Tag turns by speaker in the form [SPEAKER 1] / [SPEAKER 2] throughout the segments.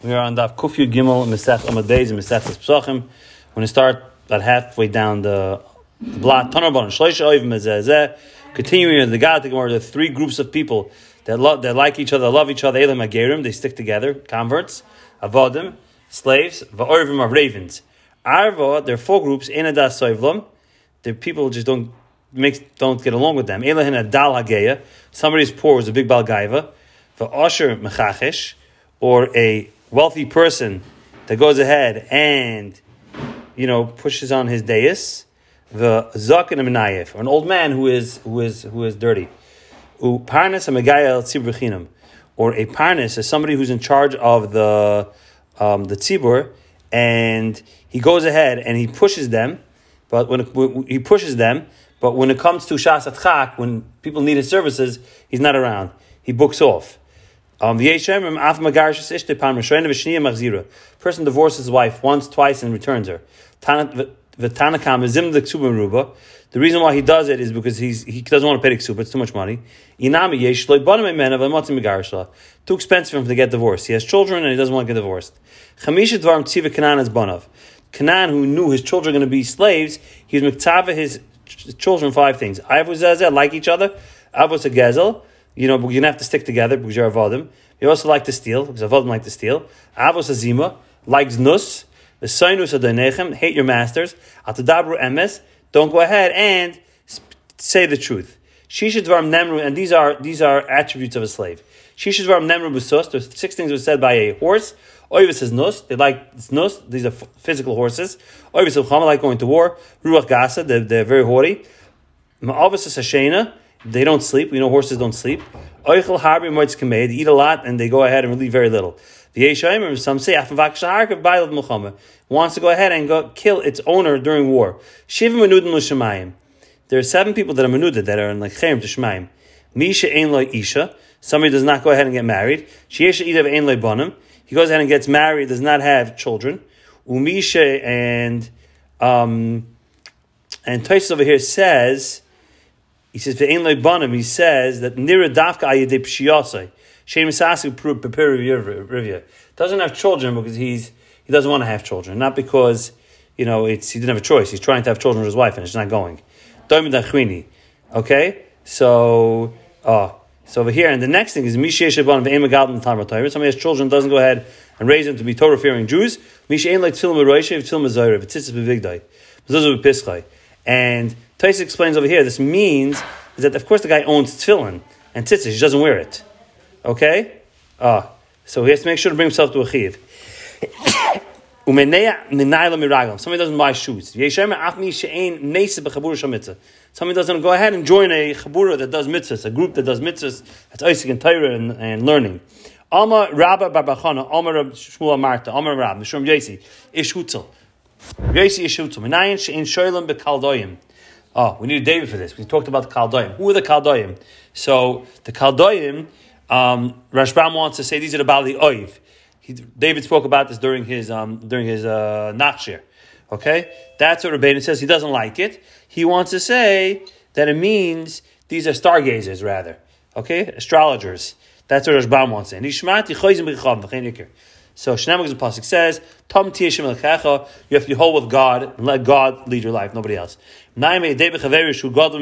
[SPEAKER 1] We are on Daf Kufyu Gimel Mesech Amadez and Mesech Pesachim. Going to start about halfway down the, the blot. Tanarbon and Oiv Mezezeh. Continuing in the God Gemara, there are three groups of people that love, that like each other, love each other. Elam Agerim, they stick together. Converts, Avodim, slaves, Va'orvim are ravens. Arva, there are four groups. Enadas Soivlam, they're people just don't don't get along with them. Elahin Adal Hageya, somebody is poor, was a big Balgaiva. Va'osher Mechachesh, or a wealthy person that goes ahead and you know pushes on his dais, the zakin menayef, or an old man who is who is who is dirty, u parnas amegaya or a parnas is somebody who's in charge of the um, the tzibur, and he goes ahead and he pushes them, but when, when he pushes them, but when it comes to shas atchak, when people need his services, he's not around. He books off. Um, person divorces his wife once, twice, and returns her. The reason why he does it is because he's, he doesn't want to pay the ksuba, it's too much money. Too expensive for him to get divorced. He has children and he doesn't want to get divorced. Canaan, who knew his children were going to be slaves, he was miktava his children five things. Avos like each other. Avos a gezel you know, you're gonna have to stick together because you're a avodim. You also like to steal because a avodim like to steal. Avos azima likes nus. The sinus adonechem hate your masters. Atadabru emes don't go ahead and say the truth. Shishadvarim nemru and these are these are attributes of a slave. Shishadvarim nemru busos. There's six things were said by a horse. Oivis is nus. They like nus. These are physical horses. Oivis of like going to war. Ruach gasa. They're, they're very haughty. Ma'avis is hashena they don't sleep. We know horses don't sleep. They eat a lot and they go ahead and leave very little. The some say, wants to go ahead and go kill its owner during war. Shiva. There are seven people that are menuda that are in like cherem to shemayim. Misha ein lo isha. Somebody does not go ahead and get married. Shiesha idav ein lo bonim. He goes ahead and gets married, does not have children. Umisha and um, and Tosis over here says he says, "Ve'en loy He says that nira dafka ayedei pshiyasai. Shem Sassi Rivia doesn't have children because he's he doesn't want to have children, not because you know it's he didn't have a choice. He's trying to have children with his wife and it's not going. Okay, so uh, so over here, and the next thing is Misha Shaban of Somebody has children, doesn't go ahead and raise them to be Torah fearing Jews. Misha ain't like Tfilim Roisha, Tfilim Zayra, V'tzitzis B'vigdai, V'zuzah B'pischai. And Tais explains over here, this means is that of course the guy owns tefillin and tzitzis, he doesn't wear it. Okay? Ah, so he has to make sure to bring himself to a chiv. Somebody doesn't buy shoes. Somebody doesn't go ahead and join a chabura that does mitzvahs, a group that does mitzvahs, that's Isaac and Torah and, and learning. Alma Rabba Barbachana, Alma Shmuel Marta, Alma Rab, Mishum Yesi, Ishutzel. Yesi Ishutzel. Menayin Shein Shoilim Bekaldoyim. Oh, we need a David for this. We talked about the Kaldoyim. Who are the Kaldoyim? So the Kaldoyim, um, Rashbam wants to say these are the Bali Oiv. He, David spoke about this during his um, during his uh, Nachshir. Okay, that's what Rabbeinu says. He doesn't like it. He wants to say that it means these are stargazers, rather. Okay, astrologers. That's what Rashbam wants to say. So Shnei Pasuk says, Tom You have to hold with God and let God lead your life, nobody else. If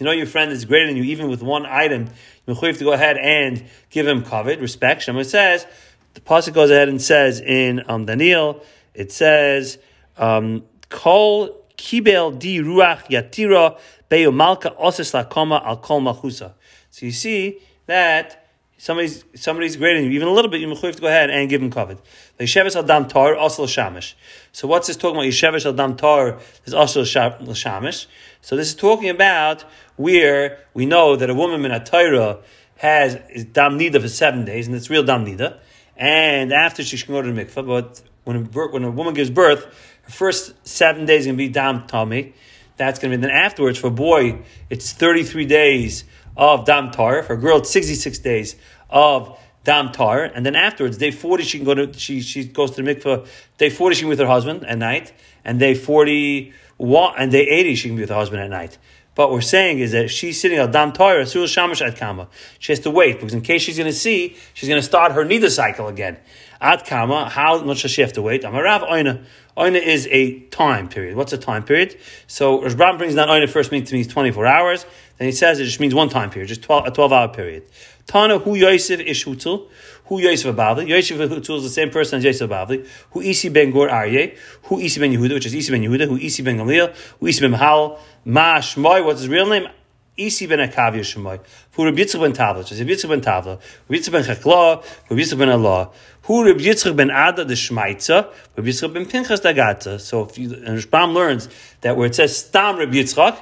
[SPEAKER 1] you know your friend is greater than you, even with one item, you have to go ahead and give him covet, respect. Shema says, the Pasuk goes ahead and says in um, Daniel, it says, um, Kol kibel di ruach yatira beyo malka osis lakoma al kol malchusa. So you see that somebody's somebody's greater than you, even a little bit, you have to go ahead and give him covet. Yesheves al dam tar, also shamish. So what's this talking about? Yesheves al dam tar is also shamish. So this is talking about where we know that a woman in a Torah has is dam nida for seven days, and it's real dam nida. And after she can go to the mikvah, but when a, when a woman gives birth, her first seven days is going to be dam tumah. That's going to be then afterwards for a boy, it's thirty three days of Dam Tar. For a girl, it's 66 days of Dam Tar. And then afterwards, day 40, she can go to, she, she goes to the mikveh. Day 40, she can be with her husband at night. And day 41, and day 80, she can be with her husband at night. But we're saying is that she's sitting on dam toira sul shamash at kama. She has to wait because in case she's going to see, she's going to start her nida cycle again. At kama, how much does she have to wait? Amarav oina. Oina is a time period. What's a time period? So Rashbam brings down oina first means to mean 24 hours. Then he says it just means one time period, just 12, a 12 hour period. Tana hu Yosef ish hutul. Hu Yosef Abavli. Yosef hutul is the same person as Yosef Abavli. Hu Isi ben Gur Aryeh. Hu Isi ben Yehuda, which is Isi ben Yehuda. Hu Isi ben Gamliel. Hu Isi ben Mahal. Ma Shmoy, what's his real name? Isi ben Akavia Shemoy. Hu Reb Yitzchak ben Tavla, which is Reb Yitzchak ben Tavla. Reb Yitzchak ben Chakla. Reb Yitzchak ben Allah. Hu Reb Yitzchak ben Ada the Shmaitza. Reb Yitzchak ben Pinchas Dagata. So if you, and Rashbam learns that where it says Stam Reb Yitzchak,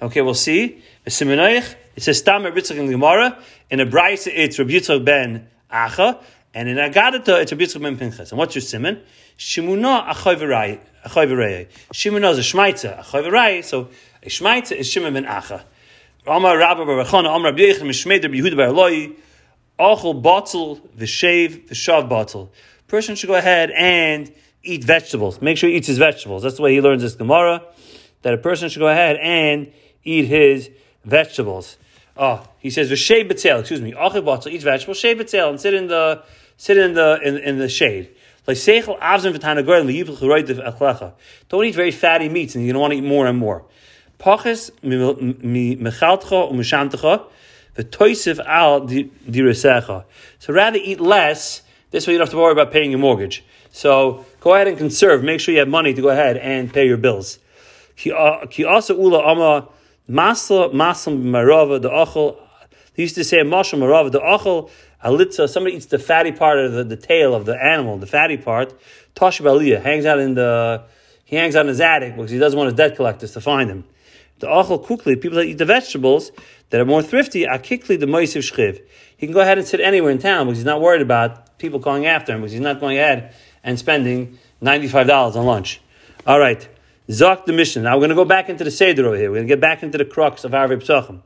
[SPEAKER 1] okay, we'll see. It says Stam Reb Yitzchak in Gemara. In a Brisa, it's Reb Yitzchak ben Acha. And in Agadata, it's Reb Yitzchak ben Pinchas. And what's your simon? Shimuna Achoy V'rei. Shimuna is a Shmaitza. Achoy V'rei. So a Shmaitza is Shimon ben Acha. Amar Rabba Barachana, Amar Rabbi Yechon, Mishmei Rabbi Yehuda Bar Eloi, Batel, V'shev, V'shav Batel. Person should go ahead and eat vegetables. Make sure he eats his vegetables. That's the way he learns this Gemara, that a person should go ahead and eat his vegetables. Oh, he says v'shei b'tzel. Excuse me. Achel Batel eats vegetables. Shei b'tzel and sit in the sit in the in, in the shade. Like seichel avzim v'tana goyim v'yivl choroyd achlecha. Don't eat very fatty meats, and you don't want to eat more and more. Pachis mechaltcha u'mishamtecha v'toisiv al dirasecha. So rather eat less. This way you don't have to worry about paying your mortgage. So go ahead and conserve. Make sure you have money to go ahead and pay your bills. Ki uh, also ula ama masla masam marava the achel. They used to say mashal marava the achel alitza. Somebody eats the fatty part of the, the tail of the animal, the fatty part. Tashav aliyah hangs out in the he hangs out in his attic because he doesn't want his debt collectors to find him. The achel kukli, people that eat the vegetables that are more thrifty, akikli the moisiv shchiv. He can go ahead and sit anywhere in town because he's not worried about people going after him because he's not going ahead and spending $95 on lunch. All right. Zok the mission. Now we're going to go back into the Seder over here. We're going to get back into the crux of Arvei Psachim.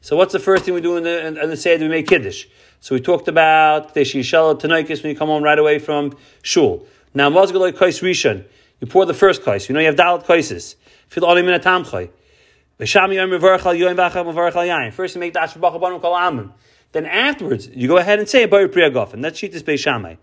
[SPEAKER 1] So what's the first thing we do in the, in, in the Seder? We make Kiddush. So we talked about the Shishel Tanaikis when you come home right away from Shul. Now, Mozgaloi Kais Rishon. You pour the first kais. You know you have Dalit Kaisis. Fil Olim in a Tamchai. First you make the Ashabach Kol Amim. Then afterwards, you go ahead and say a Bar Priya Gofen. That's Shittis Beis Shammai.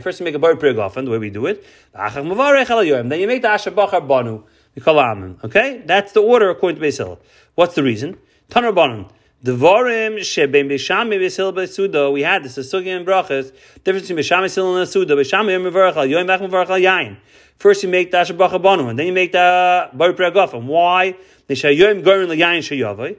[SPEAKER 1] First you make a Bar Priya the way we do it. Then you make the Banu. We call Aman. Okay? That's the order according to Hillel. What's the reason? Tanar Banan. Devarim sheben b'shami b'sil b'suda. We had this a sugi and brachas. Difference between b'shami b'sil and suda. B'shami yom mevarach al yoim v'ach mevarach al yain. First you make the asher bracha banu, and then you make the bar preagafim. Why? Nishayim gorin l'yayin shayavai.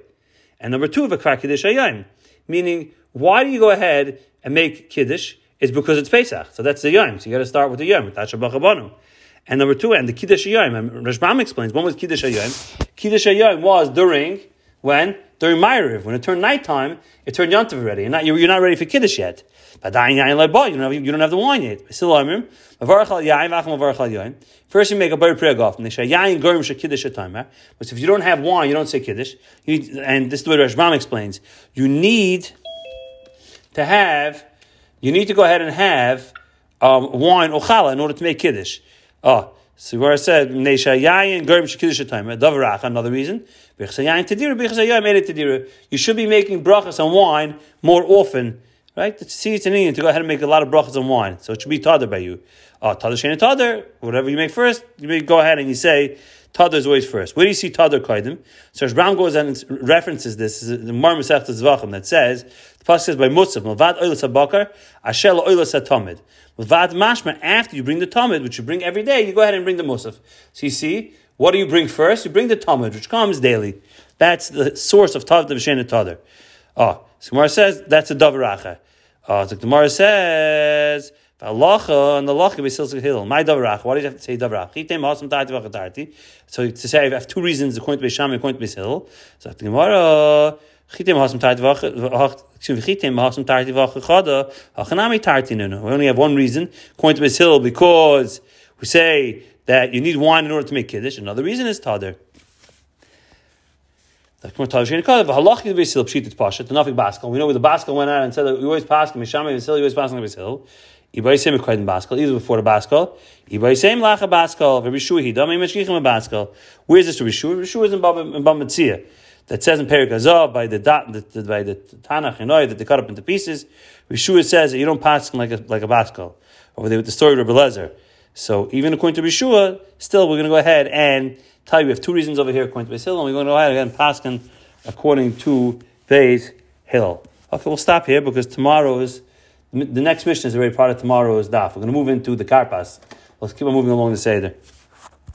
[SPEAKER 1] And number two, v'kar kiddush hayim. Meaning, why do you go ahead and make kiddush? It's because it's Pesach. So that's the yom. So you got to start with the yom. And number two, and the kiddush. And Rashbam explains, when was kiddush hayim? Kiddush hayim was during, when? During Ma'ariv. When it turned nighttime, it turned Yontav already. You're not, you're not ready for kiddush yet. You don't have, you don't have the wine yet. First, you make a bar pregof. But if you don't have wine, you don't say kiddush. You, and this is the way Rashbam explains. You need to have, you need to go ahead and have um, wine or challah in order to make kiddush. Oh, so where I said, Another reason. You should be making brachas on wine more often Right? See, it's an Indian to go ahead and make a lot of brachas on wine. So it should be tader by you. Ah, oh, tader shein tader. Whatever you make first, you go ahead and you say tader is always first. Where do you see tader kaidim? So Brown goes and references this, is the Mar Masech Zvachim that says the pasuk says by Musaf Mavad Oilas Habakar Ashel Oilas Hatomid. Mavad Mashma after you bring the Tamid, which you bring every day, you go ahead and bring the Musaf. So you see, what do you bring first? You bring the Tamid, which comes daily. That's the source of Tav Devshen Tader. Oh, so Gemara says that's a davaracha. Uh, so the Gemara says Halacha and the Lacha be Silsik Hill. My davarach. Why do you have to say davarach? Chitem Hasam Tarti Vachatarti. So to say I have two reasons according to Beisham according to Beishil. So the Gemara Chitem Hasam Tarti Vach. Excuse me. Chitem Hasam Tarti Vachachada. Hachanami Tarti We only have one reason according to Beishil because we say that you need wine in order to make kiddush. Another reason is baskel. We know where the baskel went out and said that we always pass mishami v'sil. We always pass him v'sil. Ibaisem Kodim Baskal, either before the Baskal. Ibaisem Lacha Baskal, Rabbi Shua Hidam, Meshkichim Baskal. Where is this Rabbi? Rabbi Shua is in Bab That says in Perik by the, the, by the Tanakh and that they cut up into pieces. Rishua says that you don't pass like a like a Baskal. Over there with the story of Rabbi Lezer. So even according to Rishua, still we're going to go ahead and tell you we have two reasons over here according to Basil, and we're going to go ahead and pass according to Beis Hill. Okay, we'll stop here because tomorrow is the next mission is already part of tomorrow's daf. We're going to move into the Karpas. Let's keep on moving along the Seder.